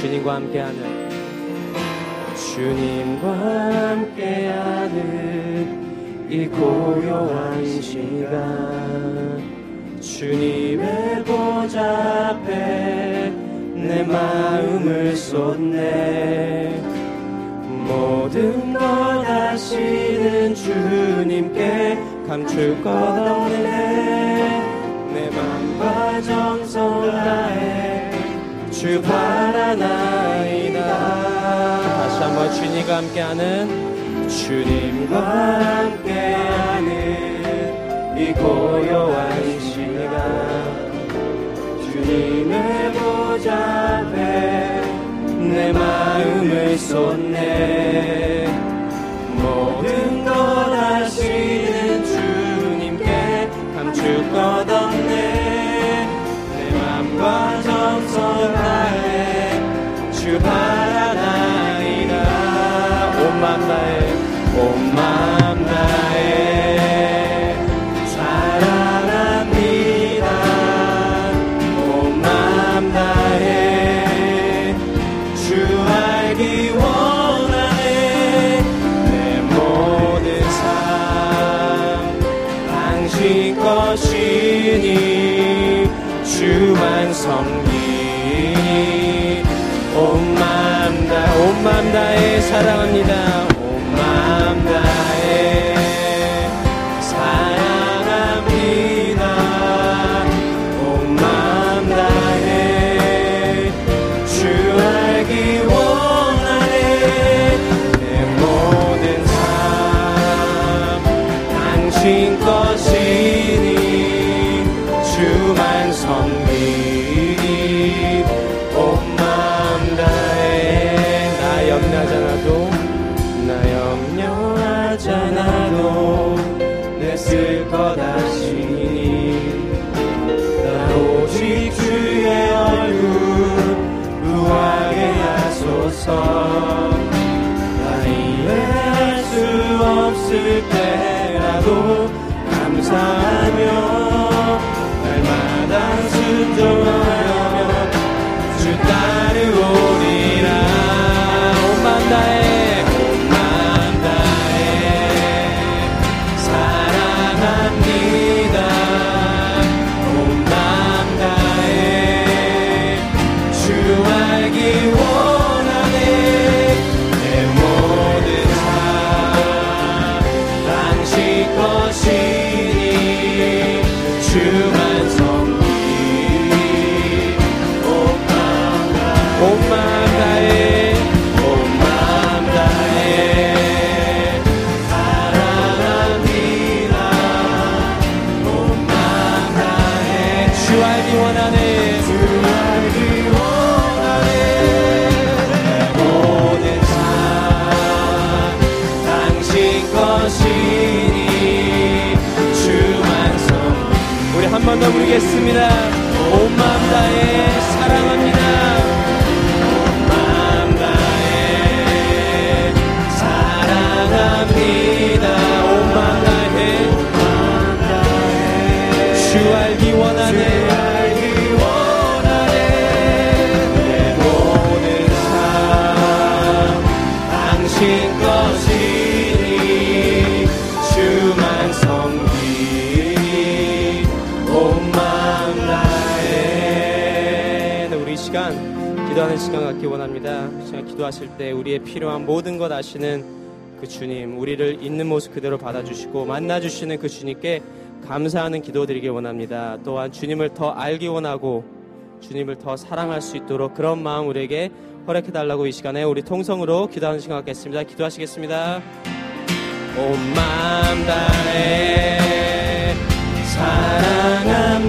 주님과 함께하는 주님과 함께하는 이 고요한 시간. 주님의 보좌 앞에 내 마음을 쏟네. 모든 것 아시는 주님께 감출 것 없네. 내 맘과 정성 다해 주 바라나이다. 다시 한번 주님과 함께하는 주님과 함께하는 이 고요한 시간. 주님의 보좌 앞에 내 마음을 쏟네 당신 것이니 주만 섬기니 온맘 다, 온맘 다해 사랑합니다 하잖아도 내쓸것 아시니 나 오직 주의 얼굴 루하게 하소서. 나 이해할 수 없을 때라도 감사하며 날마다 순종하며 주 따르오리라. 온맘 다해 부르겠습니다. 온맘 다해 기도하실 때 우리의 필요한 모든 것 아시는 그 주님 우리를 있는 모습 그대로 받아주시고 만나주시는 그 주님께 감사하는 기도 드리기 원합니다 또한 주님을 더 알기 원하고 주님을 더 사랑할 수 있도록 그런 마음 우리에게 허락해 달라고 이 시간에 우리 통성으로 기도하는 시간 갖겠습니다. 기도하시겠습니다. 온 마음 다해 사랑합니다.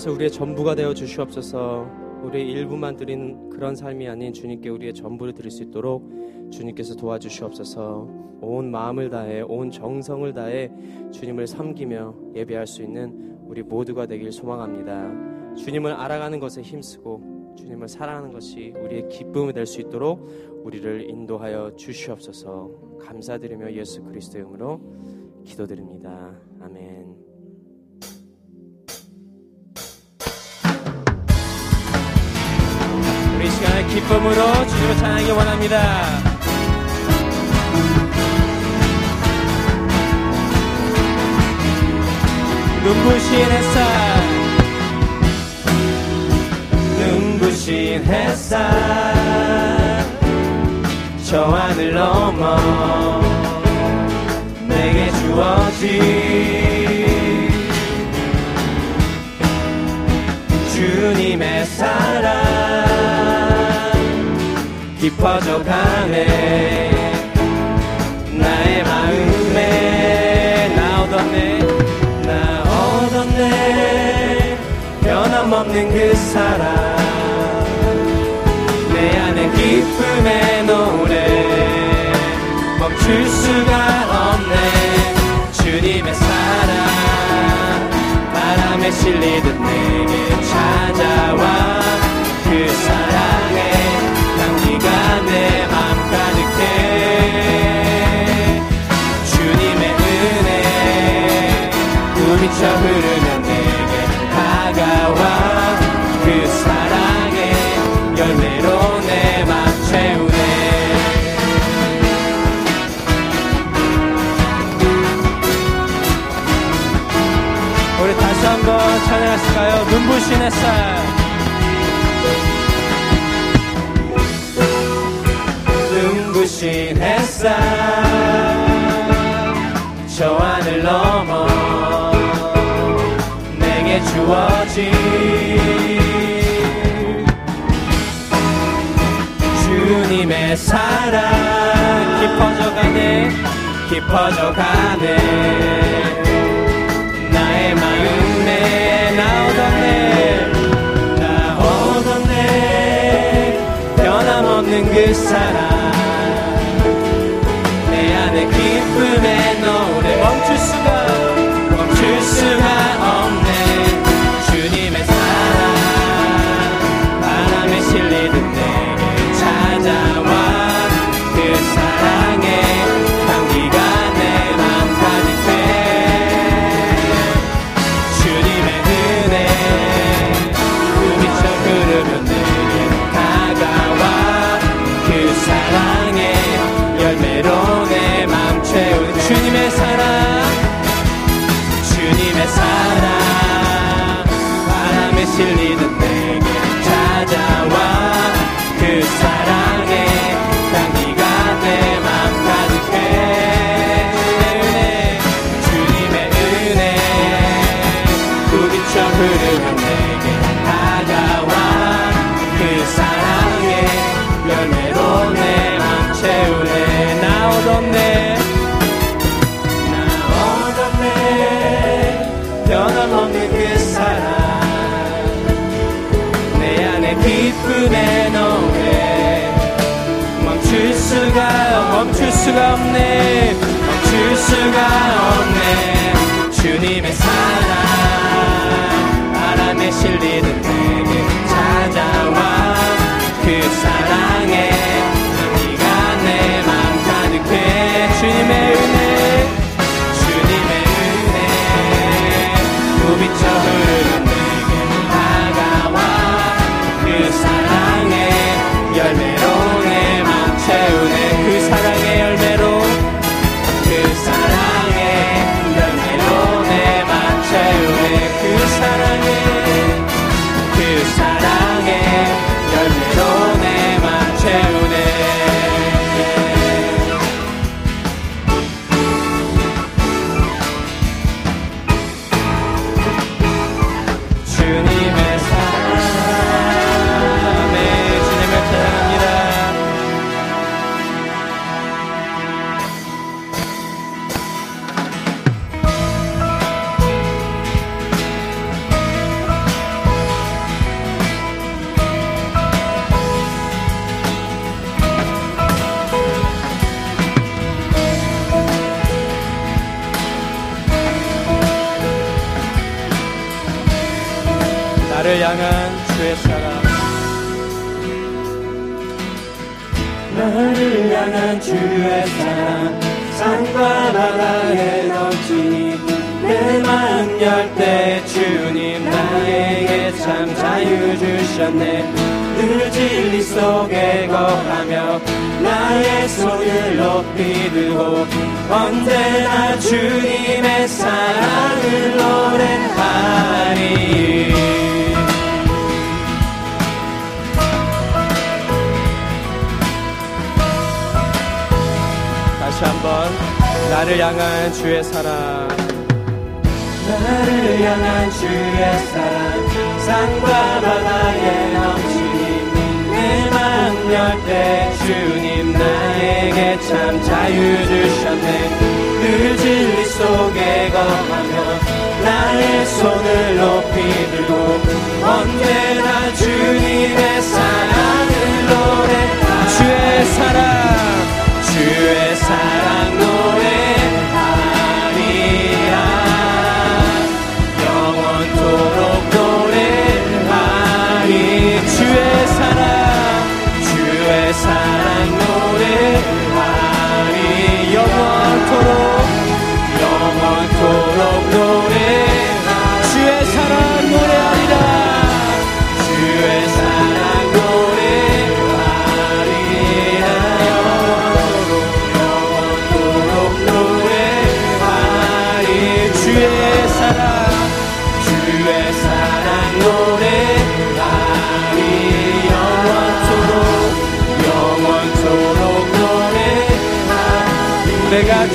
주님께서 우리의 전부가 되어 주시옵소서. 우리의 일부만 드리는 그런 삶이 아닌 주님께 우리의 전부를 드릴 수 있도록 주님께서 도와주시옵소서. 온 마음을 다해 온 정성을 다해 주님을 섬기며 예배할 수 있는 우리 모두가 되길 소망합니다. 주님을 알아가는 것에 힘쓰고 주님을 사랑하는 것이 우리의 기쁨이 될 수 있도록 우리를 인도하여 주시옵소서. 감사드리며 예수 그리스도의 이름으로 기도드립니다. 아멘 우리 이 시간에 기쁨으로 주님을 찬양하기 원합니다. 눈부신 햇살. 눈부신 햇살. 저 하늘 넘어 내게 주어진 주님의 사랑 깊어져 가네. 나의 마음에 나 얻었네. 나 얻었네. 변함없는 그 사랑. 내 안에 기쁨의 노래 멈출 수가 없네. 주님의 사랑. 바람에 실리듯 내게 찾아와. 그 사랑 미쳐 흐르면 내게 다가와 그 사랑의 열매로 내 맘 채우네 우리 다시 한번 찬양하실까요? 눈부신 햇살 주어진 주님의 사랑 깊어져가네 깊어져가네. 나의 마음에 나 얻었네 나 얻었네. 변함없는 그 사랑. 내 안에 기쁨의 노래 멈출 수가 수가 멈출 수가 없네. 멈출 수가 없네. 주님 나를 향한 주의 사랑. 산과 바다에 넘치니 내 마음 열 때 주님. 나에게 참 자유 주셨네. 늘 진리 속에 거하며 나의 손을 높이 들고 언제나 주님의 사랑을 노래하리 한번 나를 향한 주의 사랑. 나를 향한 주의 사랑. 산과 바다에 넘치니 내 마음 열 때 주님 나에게 참 자유 주셨네. 늘 진리 속에 거하며 나의 손을 높이 들고 언제나 주님의 사랑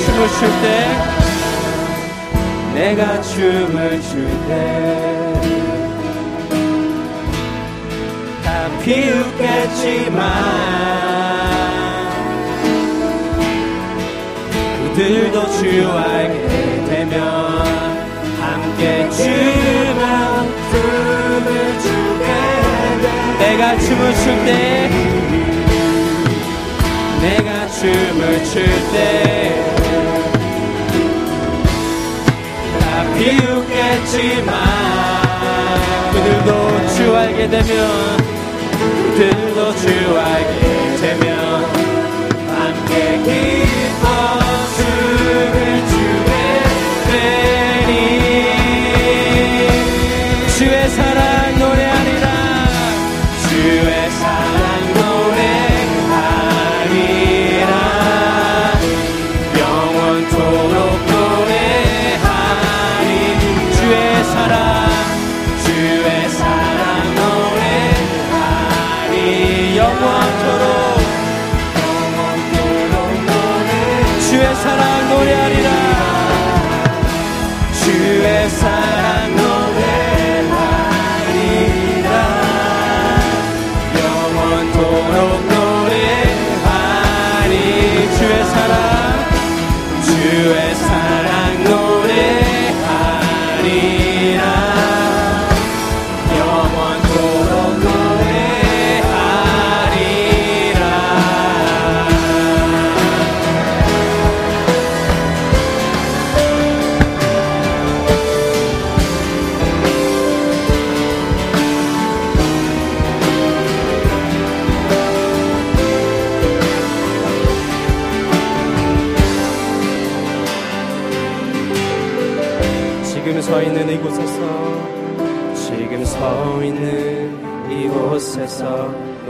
춤을 출 때 내가 춤을 출 때 다 비웃겠지만 그들도 주 알게 되면 함께 춤을 춤을 추게. 돼 내가 춤을 출 때 내가 춤을 출때 비웃겠지만 그들도 주 알게 되면 그들도 주 알게 되면 함께 기뻐 춤을 추게 되니. 주의 사랑 노래하리라 주의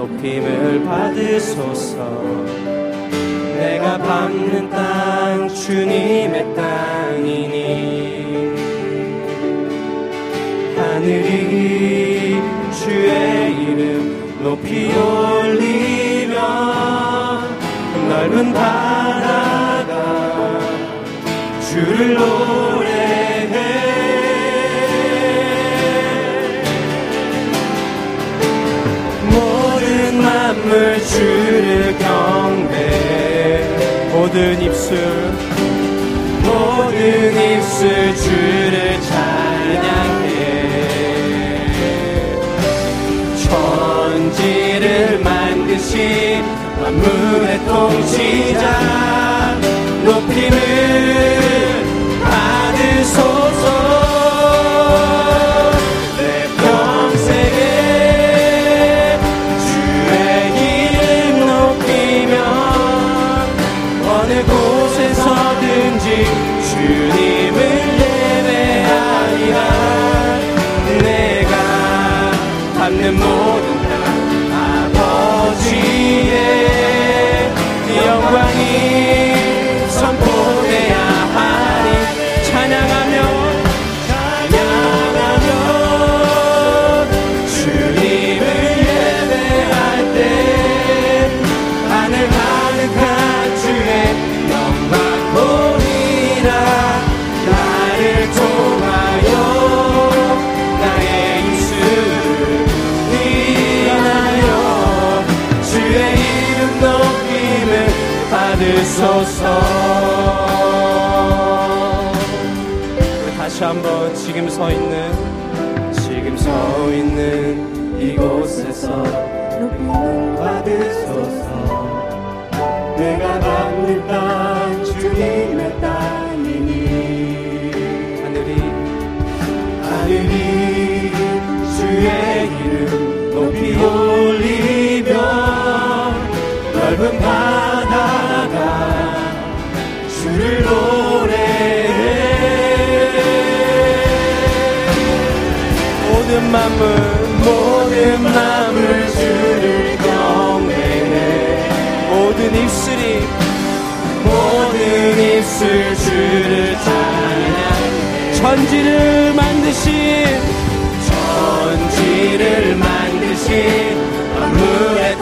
높임을 받으소서. 내가 밟는 땅 주님의 땅이니. 하늘이 주의 이름 높이 올리며 넓은 바다가 주를 노래 만물 주를 경배. 모든 입술 모든 입술 주를 찬양해. 천지를 만드신 만물의 통치자 높임을 받으소 하소서. 다시 한번 지금 서 있는 지금 서 있는 이곳에서 높임 받으소서. 내가 받는 땅 주님의 땅이니 하늘이 하늘이 주의 이름 높이 올리며 넓은 바 맘은 모든 맘을 주를 경배해. 모든 입술이 모든 입술 주를 찬양해. 천지를 만드신 천지를 만드신 만물의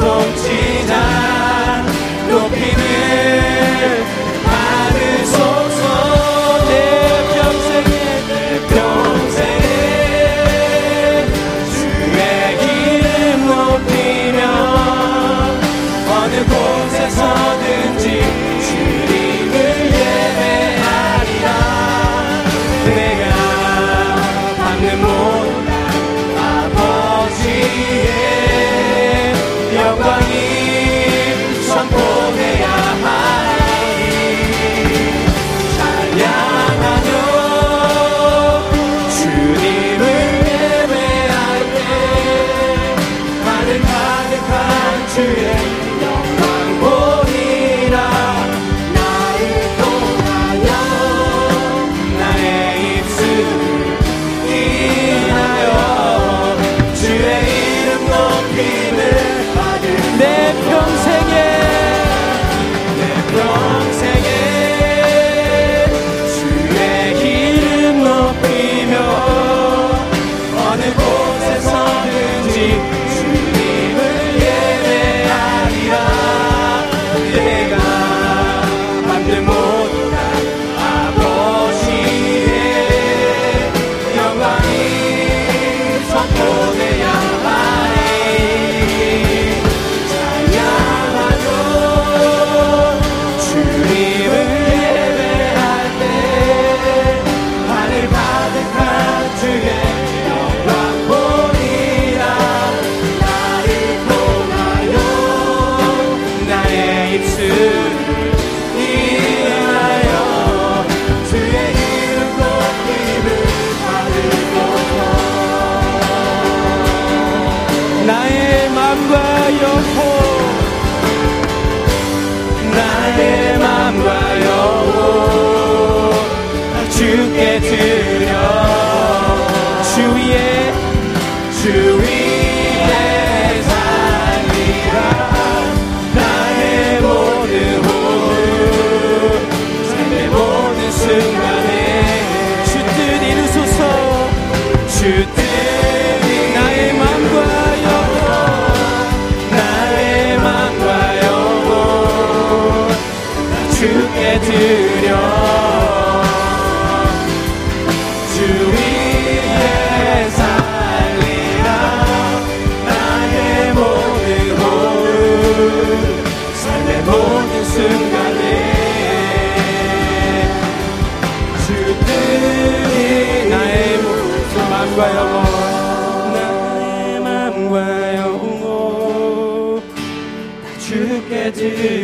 주께 드려. 주위에 살리라. 나의 모든 호흡 삶의 모든 순간에. 주들이 나의 모든 마음과 영혼. 나의 마음과 영혼. 다 주께 드려.